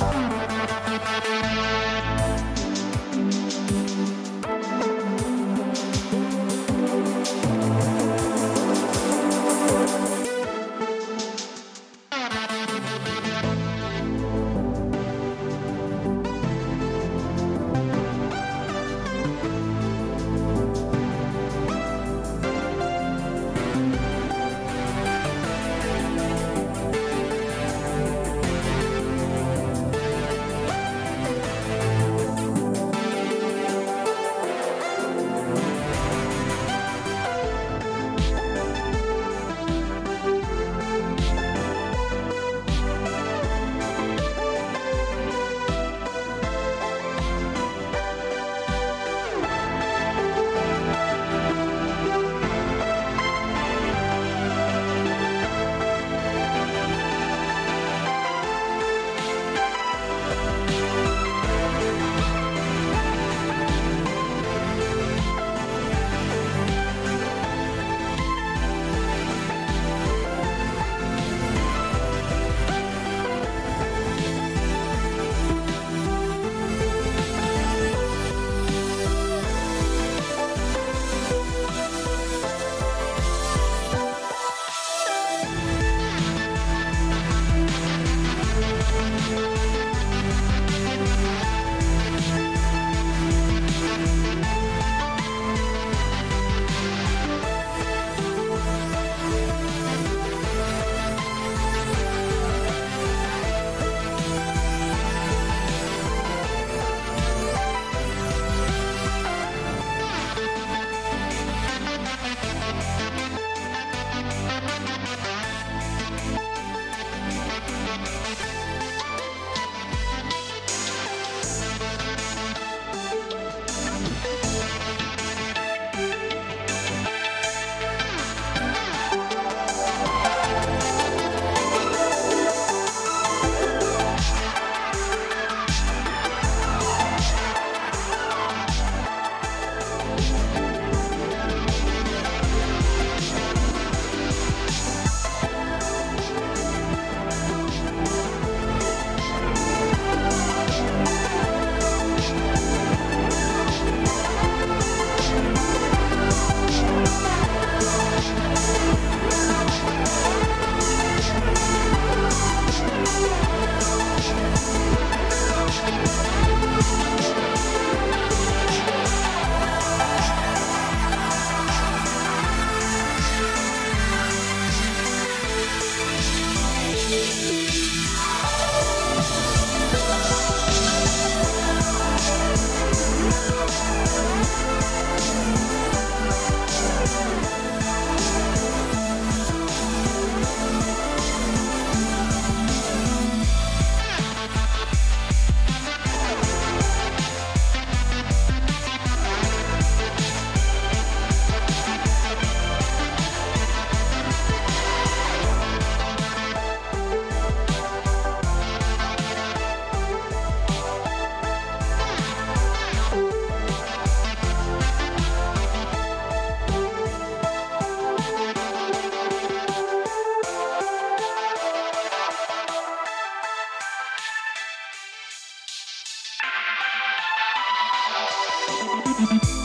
Bye. thank you